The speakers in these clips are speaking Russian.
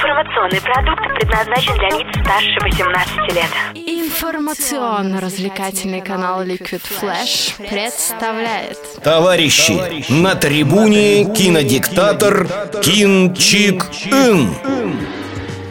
Информационный продукт предназначен для лиц старше 18 лет. Информационно-развлекательный канал Liquid Flash представляет Товарищи, на трибуне кинодиктатор Кин Чик Ин.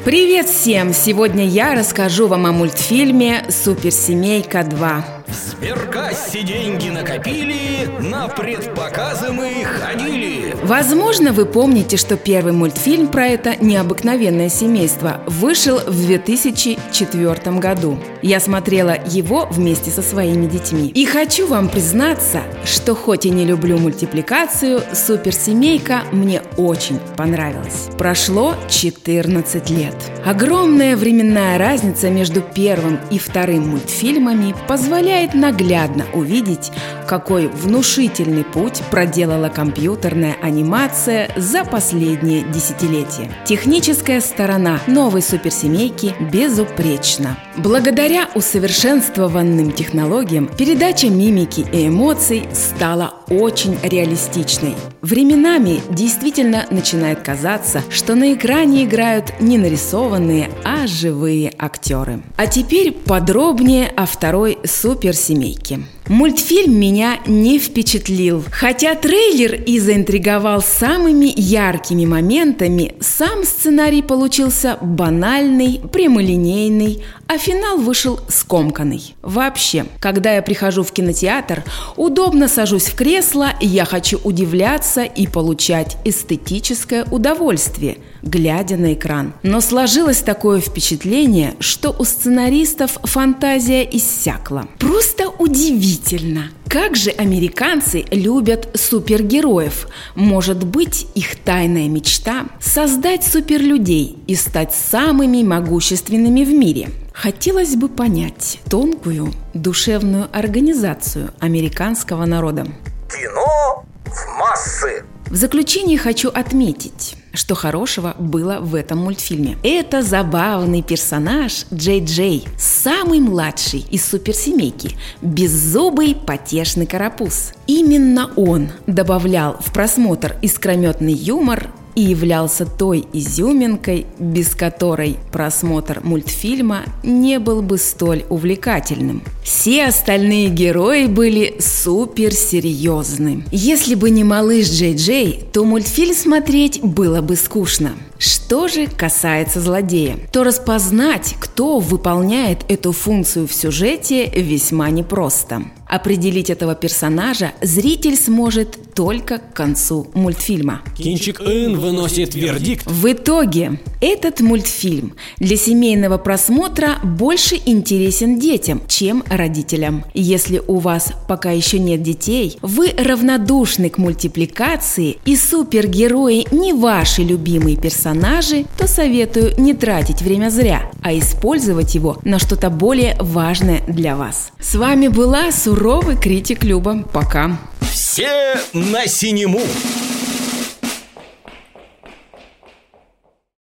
Привет всем! Сегодня я расскажу вам о мультфильме «Суперсемейка 2». В сберкассе деньги накопили, на предпоказы мы ходили. Возможно, вы помните, что первый мультфильм про это необыкновенное семейство вышел в 2004 году. Я смотрела его вместе со своими детьми. И хочу вам признаться, что хоть и не люблю мультипликацию, «Суперсемейка» мне очень понравилась. Прошло 14 лет. Огромная временная разница между первым и вторым мультфильмами позволяет наглядно увидеть, какой внушительный путь проделала компьютерная анимация за последние десятилетия. Техническая сторона новой суперсемейки безупречна. Благодаря усовершенствованным технологиям передача мимики и эмоций стала очень реалистичной. Временами действительно начинает казаться, что на экране играют не нарисованные, а живые актеры. А теперь подробнее о второй суперсемейке. Мультфильм меня не впечатлил. Хотя трейлер и заинтриговал самыми яркими моментами, сам сценарий получился банальный, прямолинейный, а финал вышел скомканный. Вообще, когда я прихожу в кинотеатр, удобно сажусь в кресло, я хочу удивляться и получать эстетическое удовольствие, глядя на экран. Но сложилось такое впечатление, что у сценаристов фантазия иссякла. Просто удивительно! Как же американцы любят супергероев? Может быть, их тайная мечта – создать суперлюдей и стать самыми могущественными в мире – Хотелось бы понять тонкую душевную организацию американского народа. Кино в массы. В заключение хочу отметить, что хорошего было в этом мультфильме. Это забавный персонаж Джей Джей, самый младший из суперсемейки, беззубый потешный карапуз. Именно он добавлял в просмотр искрометный юмор и являлся той изюминкой, без которой просмотр мультфильма не был бы столь увлекательным. Все остальные герои были суперсерьезны. Если бы не малыш Джей Джей, то мультфильм смотреть было бы скучно. Что же касается злодея, то распознать, кто выполняет эту функцию в сюжете, весьма непросто. Определить этого персонажа зритель сможет только к концу мультфильма. Кинчик Ин выносит вердикт. В итоге этот мультфильм для семейного просмотра больше интересен детям, чем родителям. Если у вас пока еще нет детей, вы равнодушны к мультипликации и супергерои не ваши любимые персонажи, то советую не тратить время зря, а использовать его на что-то более важное для вас. С вами была Суровый критик Люба. Пока. Все на синему.